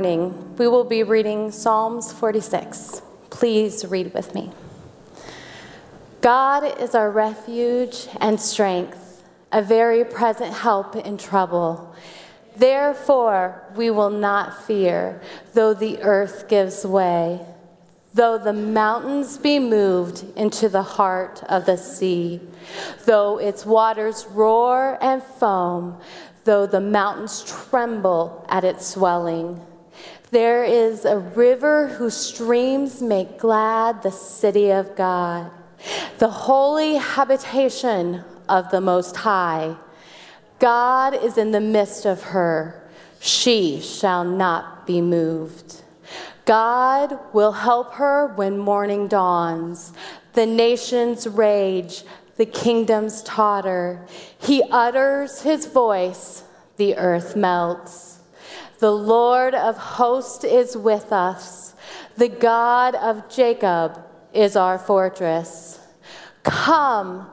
morning, we will be reading Psalms 46. Please read with me. God is our refuge and strength, a very present help in trouble. Therefore, we will not fear, though the earth gives way, though the mountains be moved into the heart of the sea, though its waters roar and foam, though the mountains tremble at its swelling. There is a river whose streams make glad the city of God, the holy habitation of the Most High. God is in the midst of her. She shall not be moved. God will help her when morning dawns. The nations rage, the kingdoms totter. He utters his voice, the earth melts. The Lord of hosts is with us. The God of Jacob is our fortress. Come,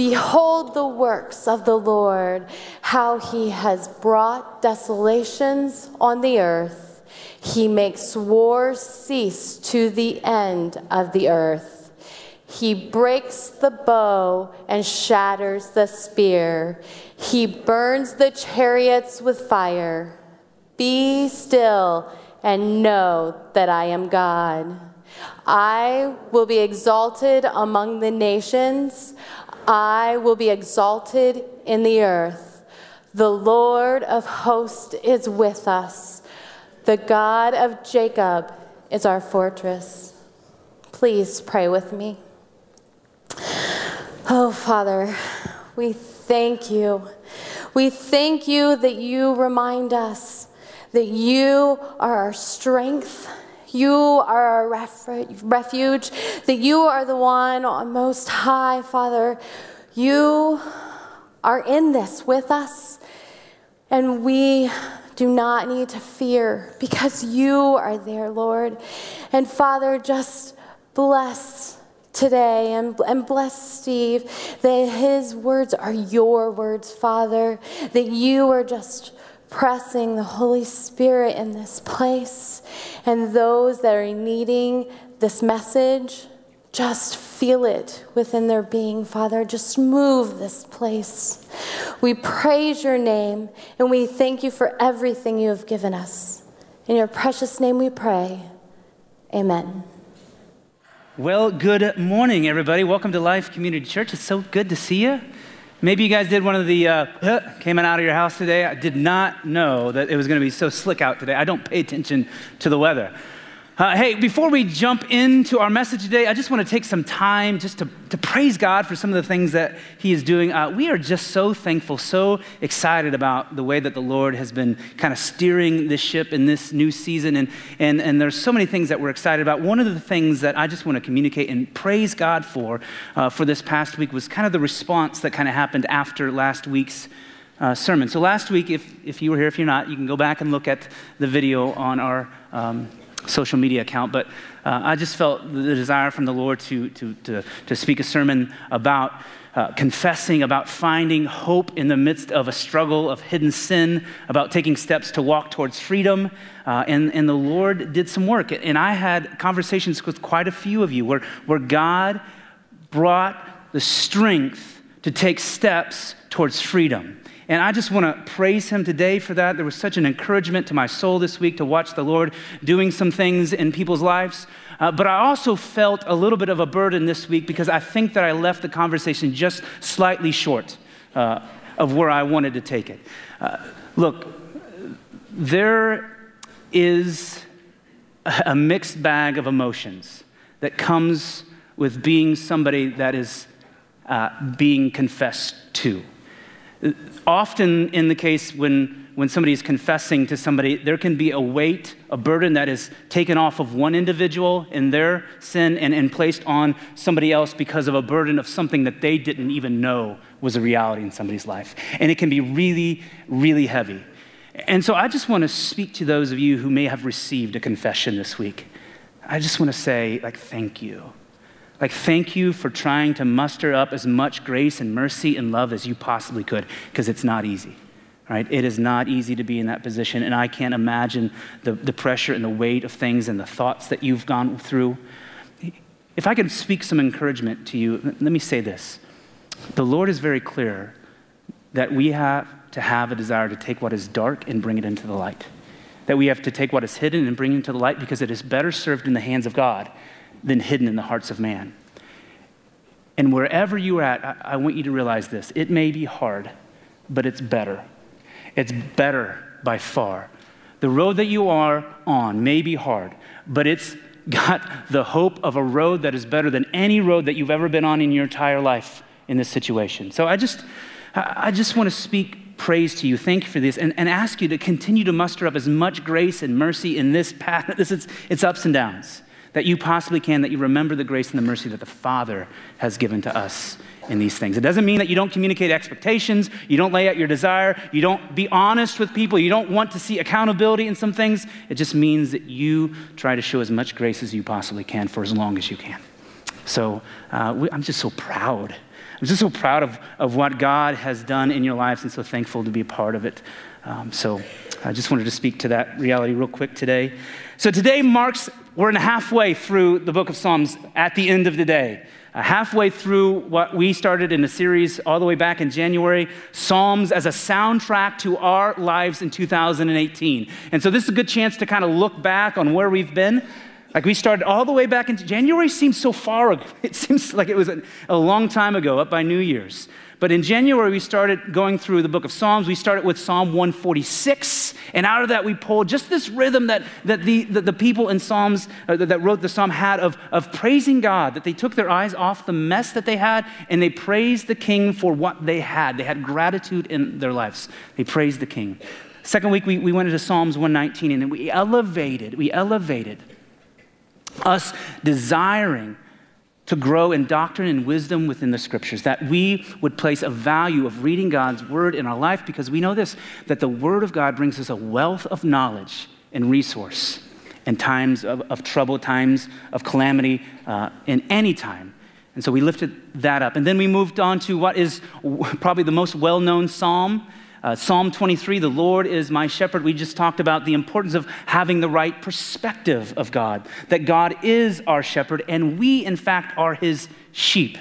Behold the works of the Lord, how he has brought desolations on the earth. He makes war cease to the end of the earth. He breaks the bow and shatters the spear. He burns the chariots with fire. Be still and know that I am God. I will be exalted among the nations. I will be exalted in the earth. The Lord of hosts is with us. The God of Jacob is our fortress. Please pray with me. Oh, Father, we thank you. We thank you that you remind us that you are our strength you are our refuge, that you are the one on most high, Father. You are in this with us, and we do not need to fear because you are there, Lord. And Father, just bless today and, and bless Steve that his words are your words, Father, that you are just pressing the Holy Spirit in this place. And those that are needing this message, just feel it within their being, Father. Just move this place. We praise your name and we thank you for everything you have given us. In your precious name we pray. Amen. Well, good morning, everybody. Welcome to Life Community Church. It's so good to see you. Maybe you guys did one of the uh, came out of your house today. I did not know that it was going to be so slick out today. I don't pay attention to the weather. Uh, hey, before we jump into our message today, I just want to take some time just to, to praise God for some of the things that He is doing. Uh, we are just so thankful, so excited about the way that the Lord has been kind of steering this ship in this new season. And, and, and there's so many things that we're excited about. One of the things that I just want to communicate and praise God for uh, for this past week was kind of the response that kind of happened after last week's. Uh, sermon. So, last week, if, if you were here, if you're not, you can go back and look at the video on our um, social media account, but uh, I just felt the desire from the Lord to, to, to, to speak a sermon about uh, confessing, about finding hope in the midst of a struggle of hidden sin, about taking steps to walk towards freedom. Uh, and, and the Lord did some work. And I had conversations with quite a few of you where, where God brought the strength to take steps towards freedom. And I just want to praise him today for that. There was such an encouragement to my soul this week to watch the Lord doing some things in people's lives. Uh, but I also felt a little bit of a burden this week because I think that I left the conversation just slightly short uh, of where I wanted to take it. Uh, look, there is a mixed bag of emotions that comes with being somebody that is uh, being confessed to. Often, in the case when, when somebody is confessing to somebody, there can be a weight, a burden that is taken off of one individual in their sin and, and placed on somebody else because of a burden of something that they didn't even know was a reality in somebody's life. And it can be really, really heavy. And so I just want to speak to those of you who may have received a confession this week. I just want to say, like, thank you. Like, thank you for trying to muster up as much grace and mercy and love as you possibly could, because it's not easy. Right? It is not easy to be in that position, and I can't imagine the, the pressure and the weight of things and the thoughts that you've gone through. If I could speak some encouragement to you, let me say this. The Lord is very clear that we have to have a desire to take what is dark and bring it into the light. That we have to take what is hidden and bring it into the light because it is better served in the hands of God than hidden in the hearts of man. And wherever you are at, I, I want you to realize this. It may be hard, but it's better. It's better by far. The road that you are on may be hard, but it's got the hope of a road that is better than any road that you've ever been on in your entire life in this situation. So I just, I just want to speak praise to you. Thank you for this and, and ask you to continue to muster up as much grace and mercy in this path. This is, it's ups and downs that you possibly can, that you remember the grace and the mercy that the Father has given to us in these things. It doesn't mean that you don't communicate expectations, you don't lay out your desire, you don't be honest with people, you don't want to see accountability in some things. It just means that you try to show as much grace as you possibly can for as long as you can. So uh, we, I'm just so proud. I'm just so proud of, of what God has done in your lives and so thankful to be a part of it. Um, so I just wanted to speak to that reality real quick today. So today marks, we're in halfway through the book of Psalms at the end of the day. Uh, halfway through what we started in a series all the way back in January, Psalms as a soundtrack to our lives in 2018. And so this is a good chance to kind of look back on where we've been. Like we started all the way back in January seems so far ago. It seems like it was a, a long time ago, up by New Year's. But in January, we started going through the book of Psalms. We started with Psalm 146. And out of that, we pulled just this rhythm that, that the, the, the people in Psalms uh, that, that wrote the psalm had of, of praising God, that they took their eyes off the mess that they had and they praised the king for what they had. They had gratitude in their lives. They praised the king. Second week, we, we went into Psalms 119 and we elevated, we elevated us desiring to grow in doctrine and wisdom within the scriptures, that we would place a value of reading God's word in our life because we know this that the word of God brings us a wealth of knowledge and resource in times of, of trouble, times of calamity, uh, in any time. And so we lifted that up. And then we moved on to what is probably the most well known psalm uh, Psalm 23, the Lord is my shepherd. We just talked about the importance of having the right perspective of God, that God is our shepherd, and we, in fact, are his sheep.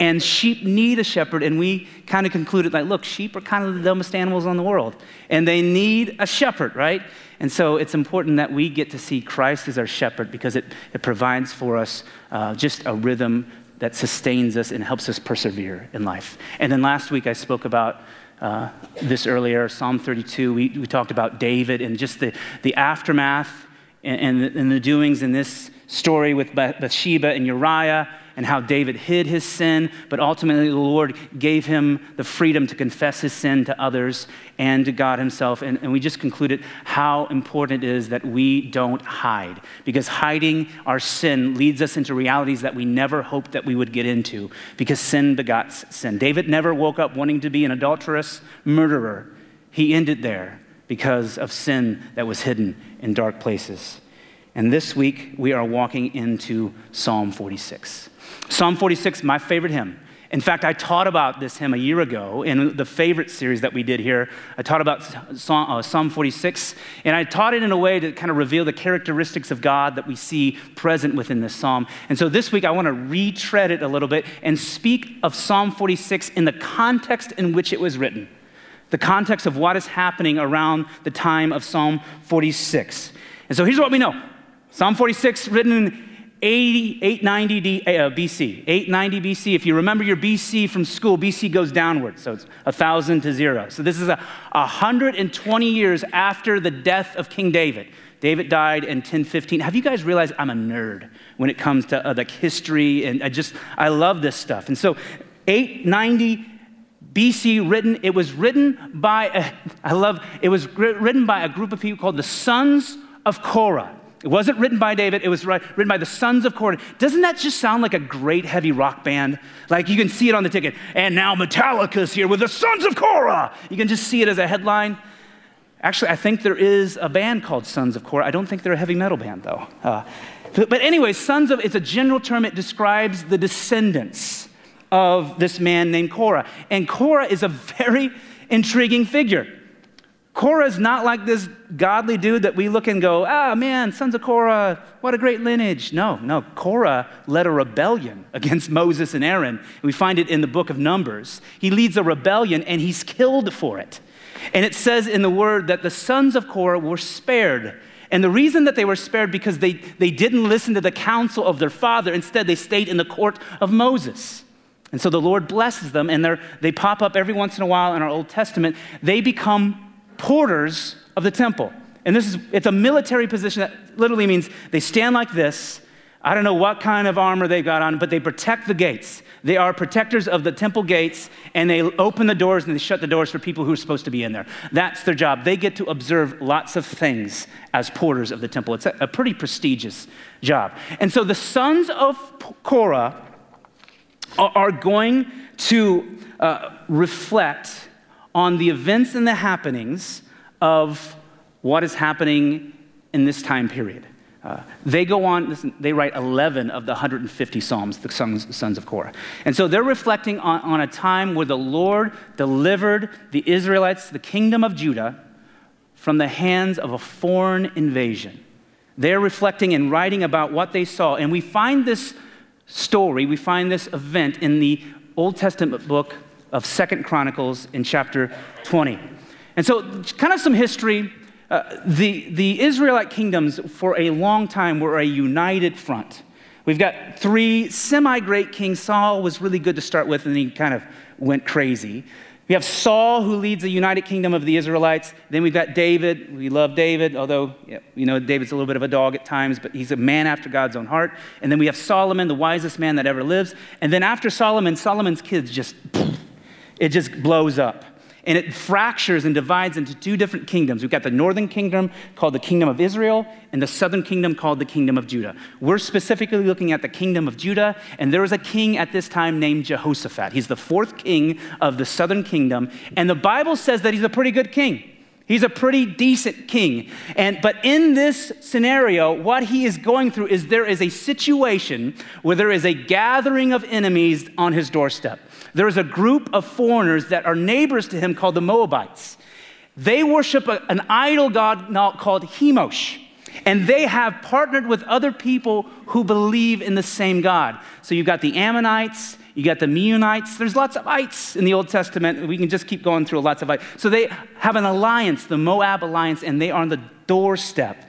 And sheep need a shepherd, and we kind of concluded like, look, sheep are kind of the dumbest animals in the world, and they need a shepherd, right? And so it's important that we get to see Christ as our shepherd because it, it provides for us uh, just a rhythm that sustains us and helps us persevere in life. And then last week I spoke about uh, this earlier, Psalm 32. We, we talked about David and just the, the aftermath and, and, the, and the doings in this story with Bathsheba and Uriah and how David hid his sin, but ultimately the Lord gave him the freedom to confess his sin to others and to God himself. And, and we just concluded how important it is that we don't hide, because hiding our sin leads us into realities that we never hoped that we would get into, because sin begots sin. David never woke up wanting to be an adulterous murderer, he ended there because of sin that was hidden in dark places. And this week, we are walking into Psalm 46. Psalm 46, my favorite hymn. In fact, I taught about this hymn a year ago in the favorite series that we did here. I taught about Psalm, uh, 46, and I taught it in a way to kind of reveal the characteristics of God that we see present within this psalm. And so this week, I want to retread it a little bit and speak of Psalm 46 in the context in which it was written, the context of what is happening around the time of Psalm 46. And so here's what we know Psalm 46, written in 80, 890 D, uh, BC. 890 BC. If you remember your BC from school, BC goes downward, so it's 1,000 to zero. So this is a 120 years after the death of King David. David died in 1015. Have you guys realized I'm a nerd when it comes to uh, like history and I just I love this stuff. And so 890 BC written it was written by a, I love it was written by a group of people called the sons of Korah. It wasn't written by David, it was written by the sons of Korah. Doesn't that just sound like a great heavy rock band? Like you can see it on the ticket. And now Metallica's here with the sons of Korah. You can just see it as a headline. Actually, I think there is a band called Sons of Korah. I don't think they're a heavy metal band, though. Uh, but, anyway, sons of, it's a general term. It describes the descendants of this man named Korah. And Korah is a very intriguing figure. Korah is not like this godly dude that we look and go, ah, man, sons of Korah, what a great lineage. No, no. Korah led a rebellion against Moses and Aaron. We find it in the book of Numbers. He leads a rebellion and he's killed for it. And it says in the word that the sons of Korah were spared. And the reason that they were spared because they, they didn't listen to the counsel of their father. Instead, they stayed in the court of Moses. And so the Lord blesses them, and they pop up every once in a while in our Old Testament. They become porters of the temple. And this is, it's a military position that literally means they stand like this. I don't know what kind of armor they've got on, but they protect the gates. They are protectors of the temple gates, and they open the doors and they shut the doors for people who are supposed to be in there. That's their job. They get to observe lots of things as porters of the temple. It's a, a pretty prestigious job. And so the sons of Korah are, are going to uh, reflect on the events and the happenings of what is happening in this time period. Uh, they go on, listen, they write 11 of the 150 Psalms, the sons, sons of Korah. And so they're reflecting on, on a time where the Lord delivered the Israelites, the kingdom of Judah, from the hands of a foreign invasion. They're reflecting and writing about what they saw. And we find this story, we find this event in the Old Testament book of Second Chronicles in chapter 20. And so, kind of some history uh, the, the Israelite kingdoms for a long time were a united front. We've got three semi great kings. Saul was really good to start with, and he kind of went crazy. We have Saul, who leads the united kingdom of the Israelites. Then we've got David. We love David, although, you know, David's a little bit of a dog at times, but he's a man after God's own heart. And then we have Solomon, the wisest man that ever lives. And then after Solomon, Solomon's kids just, it just blows up and it fractures and divides into two different kingdoms. We've got the northern kingdom called the kingdom of Israel, and the southern kingdom called the kingdom of Judah. We're specifically looking at the kingdom of Judah, and there was a king at this time named Jehoshaphat. He's the fourth king of the southern kingdom, and the Bible says that he's a pretty good king. He's a pretty decent king. And but in this scenario, what he is going through is there is a situation where there is a gathering of enemies on his doorstep. There is a group of foreigners that are neighbors to him called the Moabites. They worship a, an idol god called Chemosh. And they have partnered with other people who believe in the same God. So you've got the Ammonites, you got the Meunites. There's lots of ites in the Old Testament. We can just keep going through lots of ites. So they have an alliance, the Moab alliance, and they are on the doorstep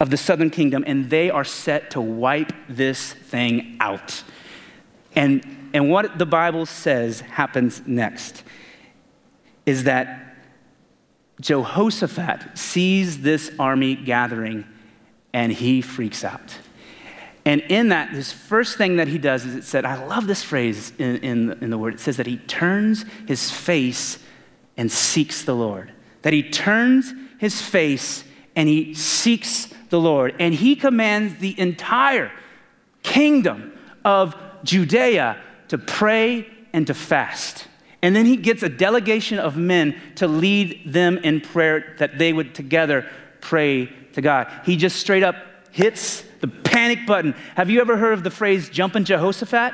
of the southern kingdom, and they are set to wipe this thing out. And, and what the Bible says happens next is that Jehoshaphat sees this army gathering and he freaks out. And in that, this first thing that he does is it said, I love this phrase in, in, in, the word. It says that he turns his face and seeks the Lord. That he turns his face and he seeks the Lord. And he commands the entire kingdom of Judea to pray and to fast. And then he gets a delegation of men to lead them in prayer that they would together pray to God. He just straight up hits the panic button. Have you ever heard of the phrase jumping Jehoshaphat?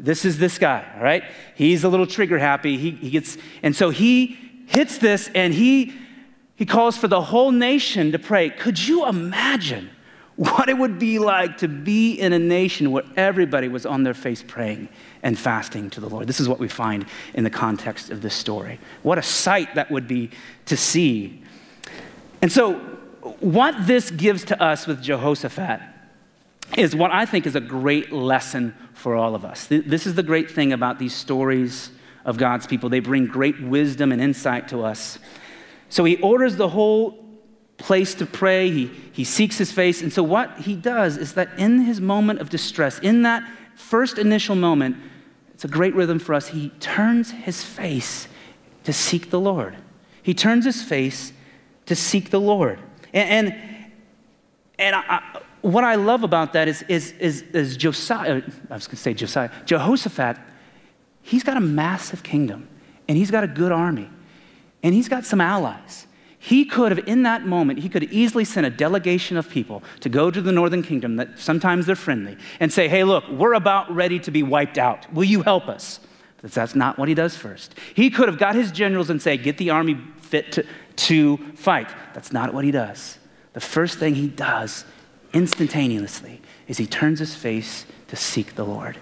This is this guy, all right? He's a little trigger happy. He, he gets, and so he hits this and he, he calls for the whole nation to pray. Could you imagine what it would be like to be in a nation where everybody was on their face praying and fasting to the Lord? This is what we find in the context of this story. What a sight that would be to see. And so, what this gives to us with Jehoshaphat is what I think is a great lesson for all of us. This is the great thing about these stories of God's people. They bring great wisdom and insight to us. So he orders the whole place to pray, he, he seeks his face. And so, what he does is that in his moment of distress, in that first initial moment, it's a great rhythm for us. He turns his face to seek the Lord. He turns his face to seek the Lord. And, and, and I, what I love about that is, is, is, is Josiah, I was going to say Josiah, Jehoshaphat, he's got a massive kingdom and he's got a good army and he's got some allies. He could have, in that moment, he could have easily sent a delegation of people to go to the northern kingdom that sometimes they're friendly and say, hey, look, we're about ready to be wiped out. Will you help us? But that's not what he does first. He could have got his generals and say, get the army fit to, to fight. That's not what he does. The first thing he does instantaneously is he turns his face to seek the Lord.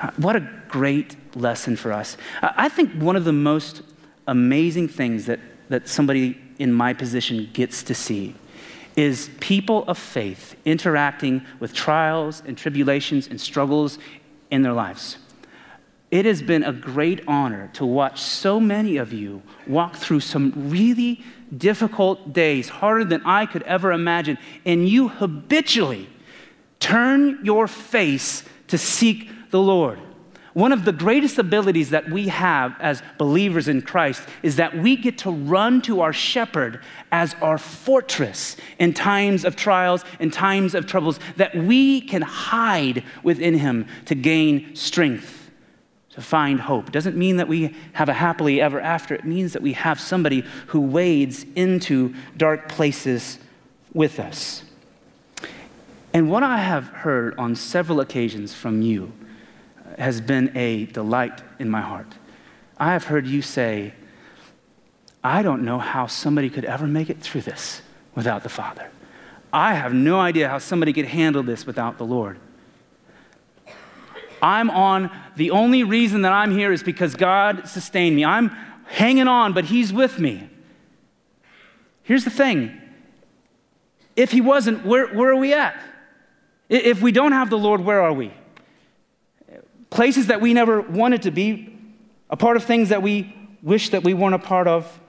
Uh, what a great lesson for us. Uh, I think one of the most amazing things that, that somebody in my position gets to see is people of faith interacting with trials and tribulations and struggles in their lives. It has been a great honor to watch so many of you walk through some really difficult days, harder than I could ever imagine, and you habitually turn your face to seek the Lord. One of the greatest abilities that we have as believers in Christ is that we get to run to our shepherd as our fortress in times of trials, in times of troubles, that we can hide within him to gain strength, to find hope. Doesn't mean that we have a happily ever after, it means that we have somebody who wades into dark places with us. And what I have heard on several occasions from you uh, has been a delight in my heart. I have heard you say, I don't know how somebody could ever make it through this without the Father. I have no idea how somebody could handle this without the Lord. I'm on, the only reason that I'm here is because God sustained me. I'm hanging on, but He's with me. Here's the thing if He wasn't, where, where are we at? If we don't have the Lord, where are we? places that we never wanted to be, a part of things that we wish that we weren't a part of.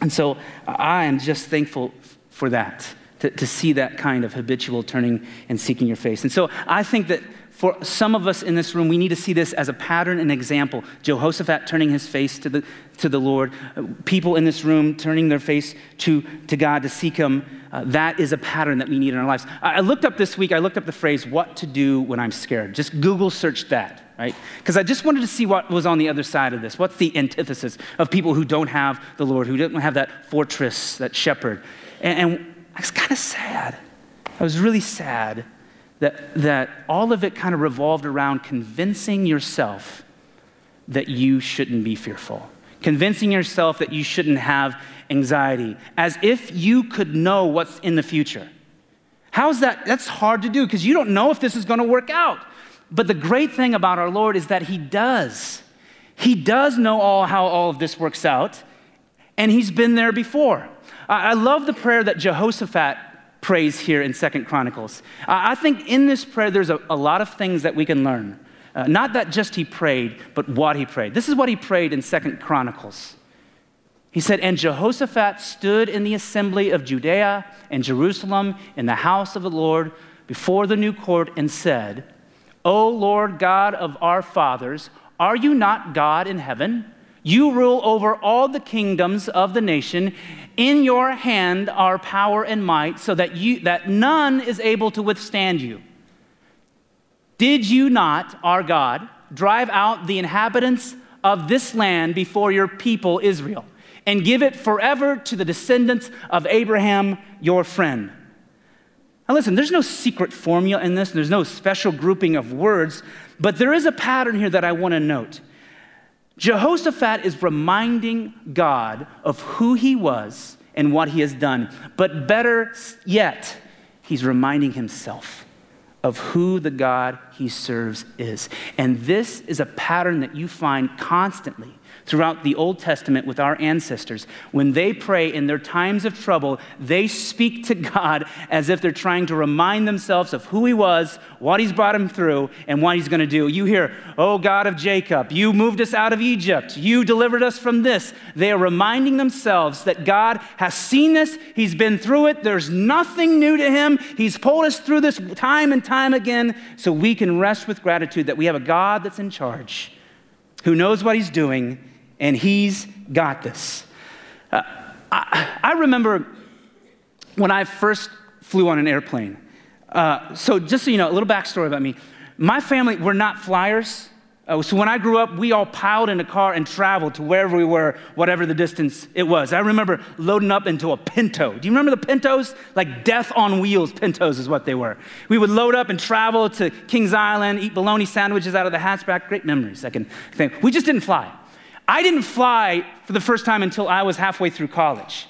And so I am just thankful for that, to, to see that kind of habitual turning and seeking your face. And so I think that for some of us in this room, we need to see this as a pattern and example. Jehoshaphat turning his face to the, to the Lord, people in this room turning their face to, to God to seek Him. Uh, that is a pattern that we need in our lives. I, I looked up this week, I looked up the phrase, what to do when I'm scared. Just Google search that, right? Because I just wanted to see what was on the other side of this. What's the antithesis of people who don't have the Lord, who don't have that fortress, that shepherd? And, and I was kind of sad. I was really sad that, that all of it kind of revolved around convincing yourself that you shouldn't be fearful, convincing yourself that you shouldn't have anxiety, as if you could know what's in the future. How's that? That's hard to do because you don't know if this is going to work out. But the great thing about our Lord is that He does. He does know all how all of this works out, and He's been there before. I love the prayer that Jehoshaphat prays here in Second Chronicles. I think in this prayer, there's a, a lot of things that we can learn. Uh, not that just he prayed, but what he prayed. This is what he prayed in Second Chronicles. He said, And Jehoshaphat stood in the assembly of Judea and Jerusalem in the house of the Lord before the new court and said, O Lord God of our fathers, are you not God in heaven? You rule over all the kingdoms of the nation. In your hand are power and might, so that, you, that none is able to withstand you. Did you not, our God, drive out the inhabitants of this land before your people Israel, and give it forever to the descendants of Abraham, your friend? Now, listen, there's no secret formula in this, there's no special grouping of words, but there is a pattern here that I want to note. Jehoshaphat is reminding God of who he was and what he has done. But better yet, he's reminding himself of who the God he serves is. And this is a pattern that you find constantly throughout the Old Testament with our ancestors. When they pray in their times of trouble, they speak to God as if they're trying to remind themselves of who He was, what He's brought them through, and what He's going to do. You hear, Oh God of Jacob, you moved us out of Egypt, you delivered us from this. They are reminding themselves that God has seen this, He's been through it, there's nothing new to Him. He's pulled us through this time and time again, so we can rest with gratitude that we have a God that's in charge, who knows what He's doing and He's got this. Uh, I, I, remember when I first flew on an airplane. Uh, so, just so you know, a little backstory about me. My family, we're not flyers. Uh, so, when I grew up, we all piled in a car and traveled to wherever we were, whatever the distance it was. I remember loading up into a Pinto. Do you remember the Pintos? Like death on wheels Pintos is what they were. We would load up and travel to Kings Island, eat bologna sandwiches out of the hatchback. Great memories, I can think. We just didn't fly. I didn't fly for the first time until I was halfway through college.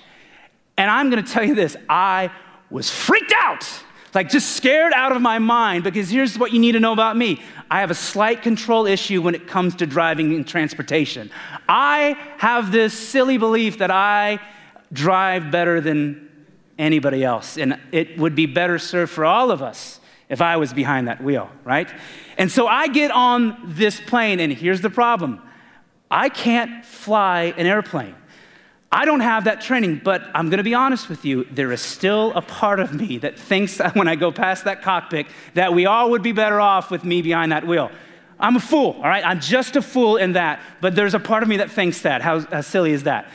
And I'm gonna tell you this I was freaked out, like just scared out of my mind, because here's what you need to know about me I have a slight control issue when it comes to driving and transportation. I have this silly belief that I drive better than anybody else, and it would be better served for all of us if I was behind that wheel, right? And so I get on this plane, and here's the problem I can't fly an airplane. I don't have that training, but I'm gonna be honest with you, there is still a part of me that thinks that when I go past that cockpit that we all would be better off with me behind that wheel. I'm a fool, all right? I'm just a fool in that, but there's a part of me that thinks that. How, how silly is that?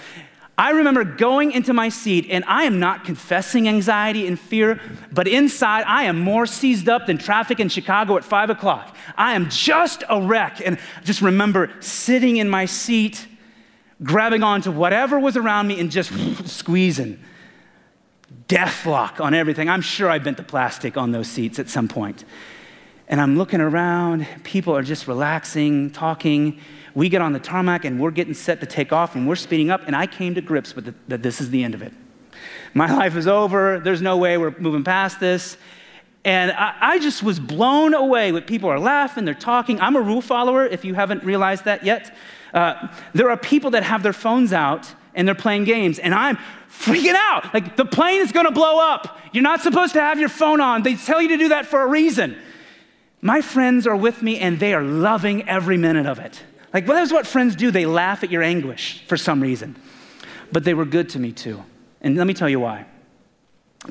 I remember going into my seat, and I am not confessing anxiety and fear, but inside I am more seized up than traffic in Chicago at five o'clock. I am just a wreck. And just remember sitting in my seat, grabbing onto whatever was around me, and just squeezing. Death lock on everything. I'm sure I bent the plastic on those seats at some point. And I'm looking around, people are just relaxing, talking we get on the tarmac and we're getting set to take off and we're speeding up, and I came to grips with it, that this is the end of it. My life is over. There's no way we're moving past this. And I, I, just was blown away with people are laughing, they're talking. I'm a rule follower, if you haven't realized that yet. Uh, there are people that have their phones out and they're playing games, and I'm freaking out. Like, the plane is gonna blow up. You're not supposed to have your phone on. They tell you to do that for a reason. My friends are with me, and they are loving every minute of it. Like, well, that's what friends do. They laugh at your anguish for some reason. But they were good to me too. And let me tell you why.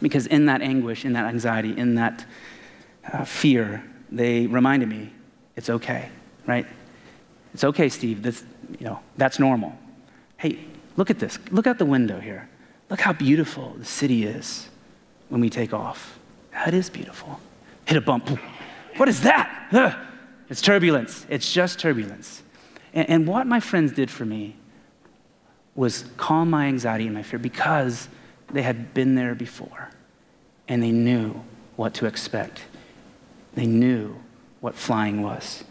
Because in that anguish, in that anxiety, in that uh, fear, they reminded me it's okay, right? It's okay, Steve. This, you know, that's normal. Hey, look at this. Look out the window here. Look how beautiful the city is when we take off. That is beautiful. Hit a bump. What is that? It's turbulence. It's just turbulence. And, and what my friends did for me was calm my anxiety and my fear because they had been there before and they knew what to expect. They knew what flying was.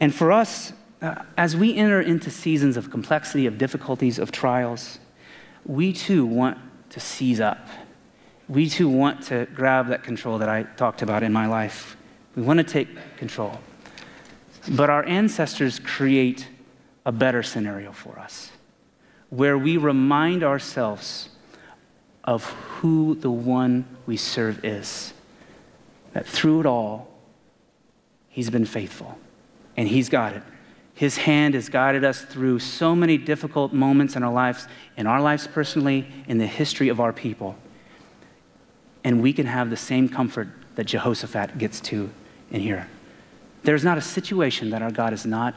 And for us, uh, as we enter into seasons of complexity, of difficulties, of trials, we too want to seize up. We too want to grab that control that I talked about in my life. We want to take control. But our ancestors create a better scenario for us where we remind ourselves of who the one we serve is. That through it all, he's been faithful and he's got it. His hand has guided us through so many difficult moments in our lives, in our lives personally, in the history of our people. And we can have the same comfort that Jehoshaphat gets to in here. There's not a situation that our God is not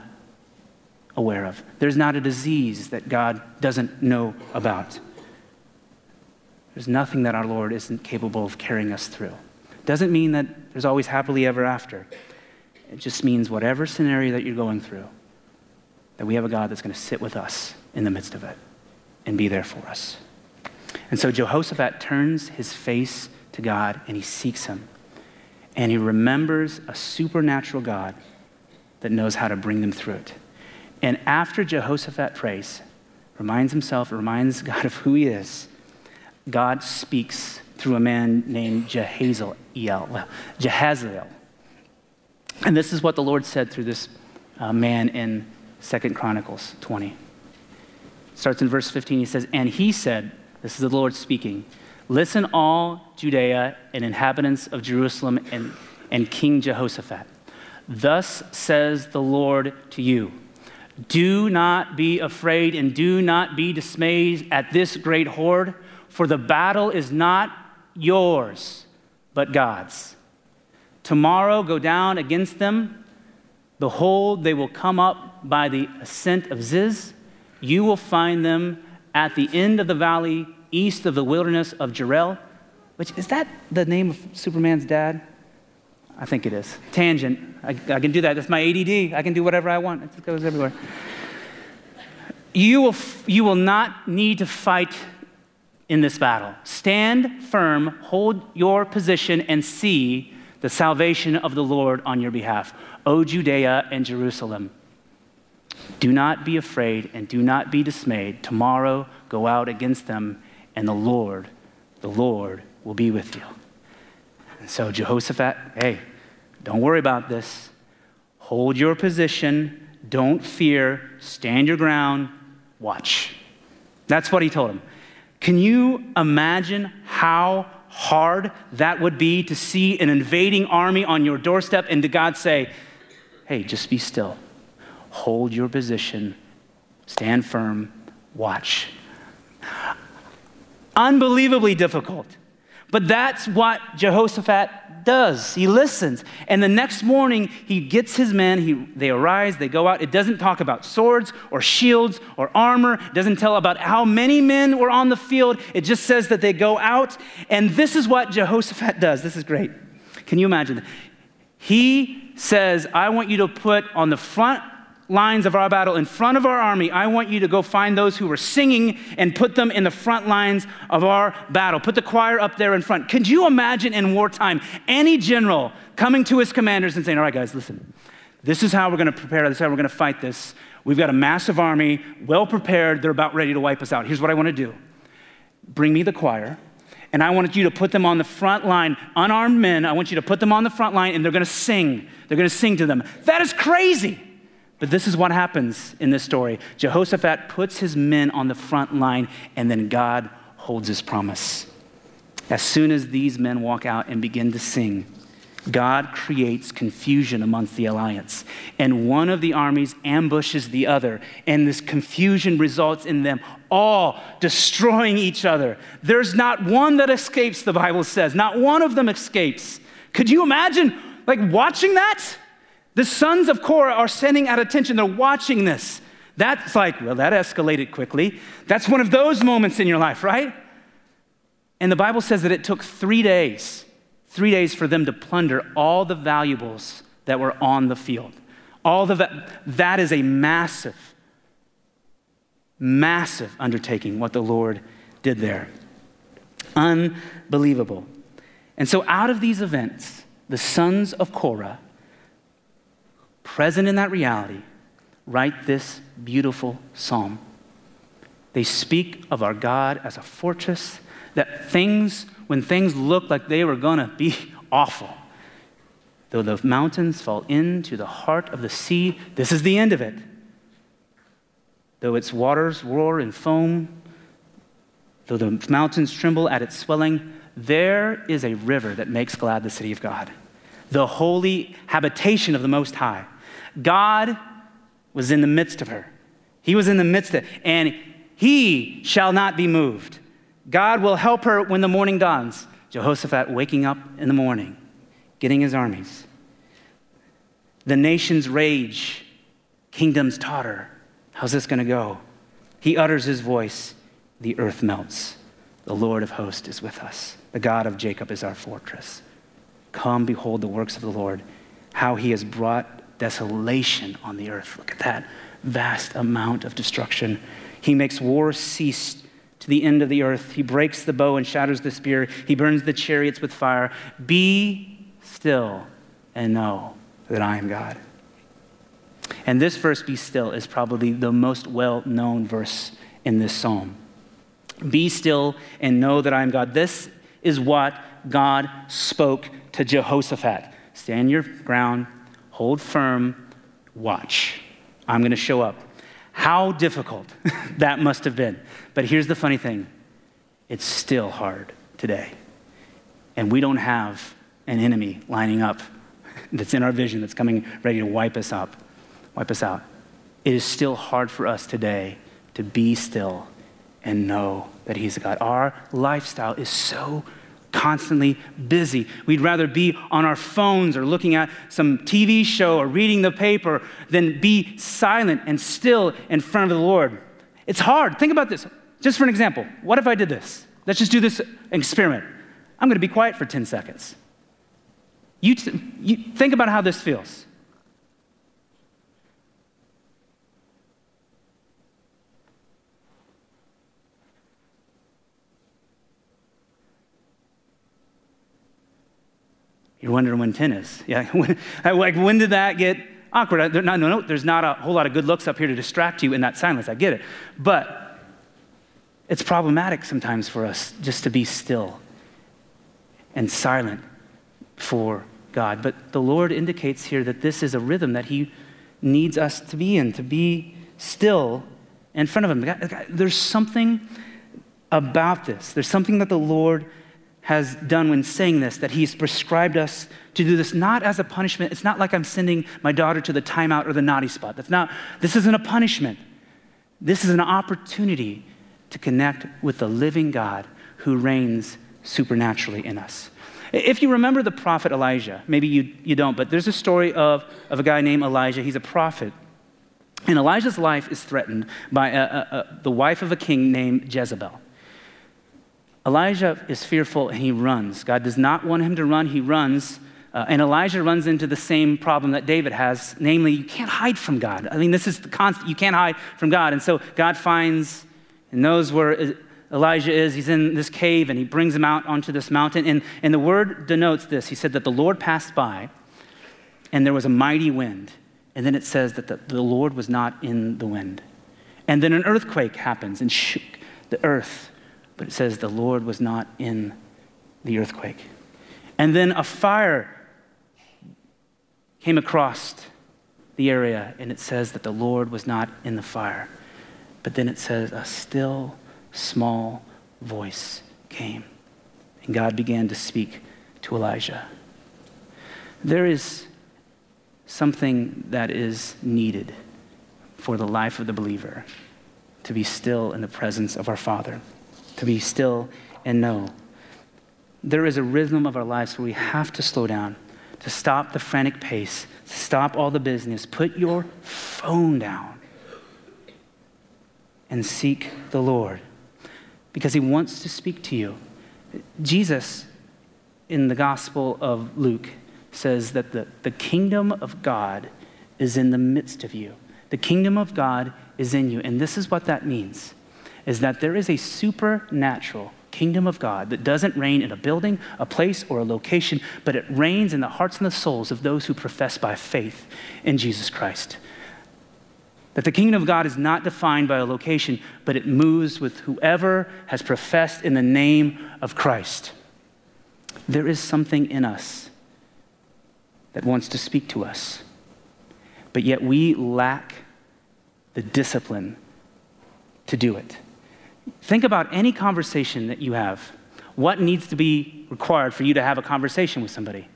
aware of. There's not a disease that God doesn't know about. There's nothing that our Lord isn't capable of carrying us through. Doesn't mean that there's always happily ever after. It just means whatever scenario that you're going through, that we have a God that's going to sit with us in the midst of it and be there for us. And so Jehoshaphat turns his face to God and he seeks him and he remembers a supernatural God that knows how to bring them through it. And after Jehoshaphat prays, reminds himself, reminds God of who he is, God speaks through a man named Jehaziel. Jehaziel. And this is what the Lord said through this uh, man in Second Chronicles 20. Starts in verse 15. He says, And he said, This is the Lord speaking, Listen, all Judea and inhabitants of Jerusalem and, and King Jehoshaphat. Thus says the Lord to you Do not be afraid and do not be dismayed at this great horde, for the battle is not yours, but God's. Tomorrow go down against them. Behold, they will come up by the ascent of Ziz. You will find them at the end of the valley east of the wilderness of Jeruel, which is that the name of Superman's dad? I think it is. Tangent. I, I can do that. That's my ADD. I can do whatever I want. It goes everywhere. You will, you will not need to fight in this battle. Stand firm, hold your position, and see the salvation of the Lord on your behalf. O Judea and Jerusalem. Do not be afraid and do not be dismayed. Tomorrow go out against them, and the Lord, the Lord, will be with you. And so Jehoshaphat, hey, don't worry about this. Hold your position. Don't fear. Stand your ground. Watch. That's what he told him. Can you imagine how hard that would be to see an invading army on your doorstep and to God say, hey, just be still, hold your position, stand firm, watch. Unbelievably difficult. But that's what Jehoshaphat does. He listens. And the next morning, he gets his men. He, they arise, they go out. It doesn't talk about swords or shields or armor. It doesn't tell about how many men were on the field. It just says that they go out. And this is what Jehoshaphat does. This is great. Can you imagine? He says, I want you to put on the front lines of our battle, in front of our army, I want you to go find those who were singing and put them in the front lines of our battle. Put the choir up there in front. Could you imagine in wartime any general coming to his commanders and saying, All right, guys, listen, this is how we're going to prepare, this is how we're going to fight this. We've got a massive army, well prepared, they're about ready to wipe us out. Here's what I want to do bring me the choir. And I wanted you to put them on the front line, unarmed men. I want you to put them on the front line and they're gonna sing. They're gonna sing to them. That is crazy. But this is what happens in this story Jehoshaphat puts his men on the front line, and then God holds his promise. As soon as these men walk out and begin to sing, God creates confusion amongst the alliance. And one of the armies ambushes the other. And this confusion results in them all destroying each other. There's not one that escapes, the Bible says. Not one of them escapes. Could you imagine, like, watching that? The sons of Korah are sending at attention. They're watching this. That's like, well, that escalated quickly. That's one of those moments in your life, right? And the Bible says that it took three days, three days for them to plunder all the valuables that were on the field. All the va- that is a massive, massive undertaking what the Lord did there. Unbelievable. And so, out of these events, the sons of Korah present in that reality, write this beautiful psalm. They speak of our God as a fortress, that things, when things look like they were to be awful, though the mountains fall into the heart of the sea, this is the end of it. Though its waters roar and foam, though the mountains tremble at its swelling, there is a river that makes glad the city of God, the holy habitation of the Most High. God was in the midst of her. He was in the midst of it, and he shall not be moved. God will help her when the morning dawns. Jehoshaphat waking up in the morning, getting his armies. The nations rage, kingdoms totter. How's this going to go? He utters his voice, the earth melts. The Lord of hosts is with us. The God of Jacob is our fortress. Come, behold the works of the Lord, how he has brought desolation on the earth. Look at that vast amount of destruction. He makes war cease to the end of the earth. He breaks the bow and shatters the spear. He burns the chariots with fire. Be still and know that I am God. And this verse, be still, is probably the most well known verse in this psalm. Be still and know that I am God. This is what God spoke to Jehoshaphat. Stand your ground, hold firm, watch. I'm going to show up. How difficult that must have been. But here's the funny thing it's still hard today. And we don't have an enemy lining up that's in our vision that's coming ready to wipe us up, wipe us out. It is still hard for us today to be still and know that He's a God. Our lifestyle is so constantly busy. We'd rather be on our phones or looking at some TV show or reading the paper than be silent and still in front of the Lord. It's hard. Think about this. Just for an example, what if I did this? Let's just do this experiment. I'm going to be quiet for 10 seconds. You, t- you think about how this feels. You're wondering when 10 is. Yeah, when, like when did that get awkward. No, no, no, there's not a whole lot of good looks up here to distract you in that silence. I get it. But it's problematic sometimes for us just to be still and silent for God. But the Lord indicates here that this is a rhythm that He needs us to be in, to be still in front of Him. There's something about this. There's something that the Lord has done when saying this, that He's prescribed us to do this not as a punishment. It's not like I'm sending my daughter to the timeout or the naughty spot. That's not, this isn't a punishment. This is an opportunity to connect with the living God who reigns supernaturally in us. If you remember the prophet Elijah, maybe you, you don't, but there's a story of, of a guy named Elijah. He's a prophet. And Elijah's life is threatened by a, a, a, the wife of a king named Jezebel. Elijah is fearful and he runs. God does not want him to run, he runs. Uh, and Elijah runs into the same problem that David has, namely, you can't hide from God. I mean, this is the constant, you can't hide from God. And so God finds and knows where Elijah is. He's in this cave and he brings him out onto this mountain. And, and the word denotes this. He said that the Lord passed by and there was a mighty wind. And then it says that the, the Lord was not in the wind. And then an earthquake happens and shook the earth. But it says the Lord was not in the earthquake. And then a fire came across the area and it says that the Lord was not in the fire. But then it says a still small voice came, and God began to speak to Elijah. There is something that is needed for the life of the believer to be still in the presence of our Father, to be still and know. There is a rhythm of our lives where we have to slow down, to stop the frantic pace, to stop all the business. Put your phone down and seek the Lord because he wants to speak to you. Jesus, in the Gospel of Luke, says that the, the kingdom of God is in the midst of you. The kingdom of God is in you. And this is what that means is that there is a supernatural kingdom of God that doesn't reign in a building, a place, or a location, but it reigns in the hearts and the souls of those who profess by faith in Jesus Christ. That the kingdom of God is not defined by a location, but it moves with whoever has professed in the name of Christ. There is something in us that wants to speak to us, but yet we lack the discipline to do it. Think about any conversation that you have. What needs to be required for you to have a conversation with somebody?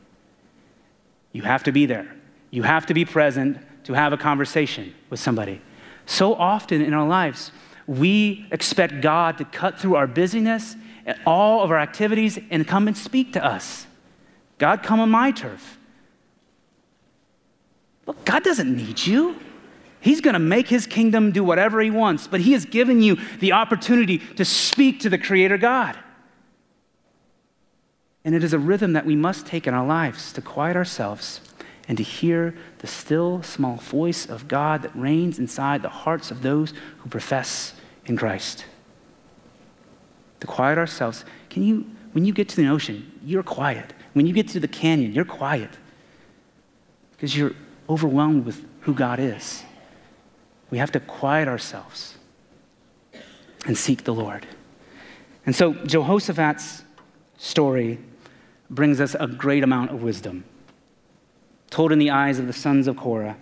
You have to be there. You have to be present to have a conversation with somebody. So often in our lives, we expect God to cut through our busyness and all of our activities and come and speak to us. God, come on my turf. Look, God doesn't need you. He's going to make his kingdom do whatever he wants, but he has given you the opportunity to speak to the Creator God. And it is a rhythm that we must take in our lives to quiet ourselves and to hear the still small voice of God that reigns inside the hearts of those who profess in Christ. To quiet ourselves. Can you, when you get to the ocean, you're quiet. When you get to the canyon, you're quiet because you're overwhelmed with who God is. We have to quiet ourselves and seek the Lord. And so Jehoshaphat's story brings us a great amount of wisdom told in the eyes of the sons of Korah.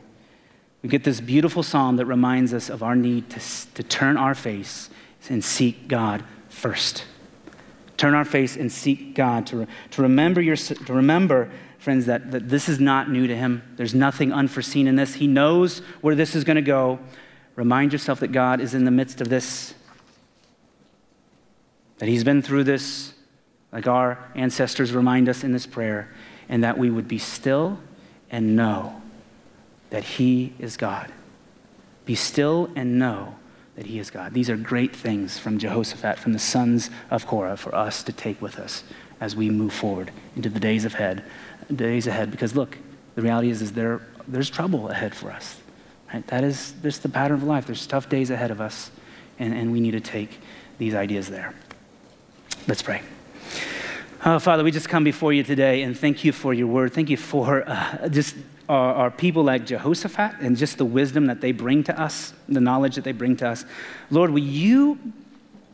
We get this beautiful psalm that reminds us of our need to, to turn our face and seek God first. Turn our face and seek God, to, to, remember, your, to remember, friends, that, that this is not new to Him. There's nothing unforeseen in this. He knows where this is going to go. Remind yourself that God is in the midst of this, that He's been through this, like our ancestors remind us in this prayer, and that we would be still and know that He is God. Be still and know that He is God. These are great things from Jehoshaphat, from the sons of Korah, for us to take with us as we move forward into the days ahead. Days ahead, because look, the reality is, is there, there's trouble ahead for us. Right? That is this the pattern of life. There's tough days ahead of us, and, and we need to take these ideas there. Let's pray. Oh, Father, we just come before you today and thank you for your word. Thank you for uh, just our, our, people like Jehoshaphat and just the wisdom that they bring to us, the knowledge that they bring to us. Lord, will you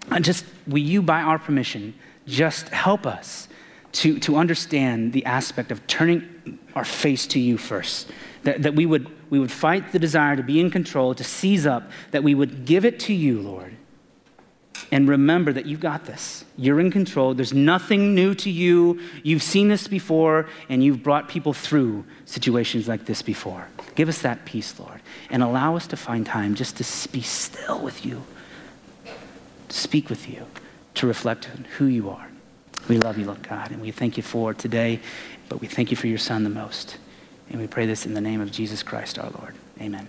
uh, just, will you, by our permission, just help us to, to understand the aspect of turning our face to you first? That, that we, would, we would fight the desire to be in control, to seize up, that we would give it to you, Lord and remember that you've got this. You're in control. There's nothing new to you. You've seen this before, and you've brought people through situations like this before. Give us that peace, Lord, and allow us to find time just to be still with you, to speak with you, to reflect on who you are. We love you, Lord God, and we thank you for today, but we thank you for your Son the most. And we pray this in the name of Jesus Christ our Lord. Amen.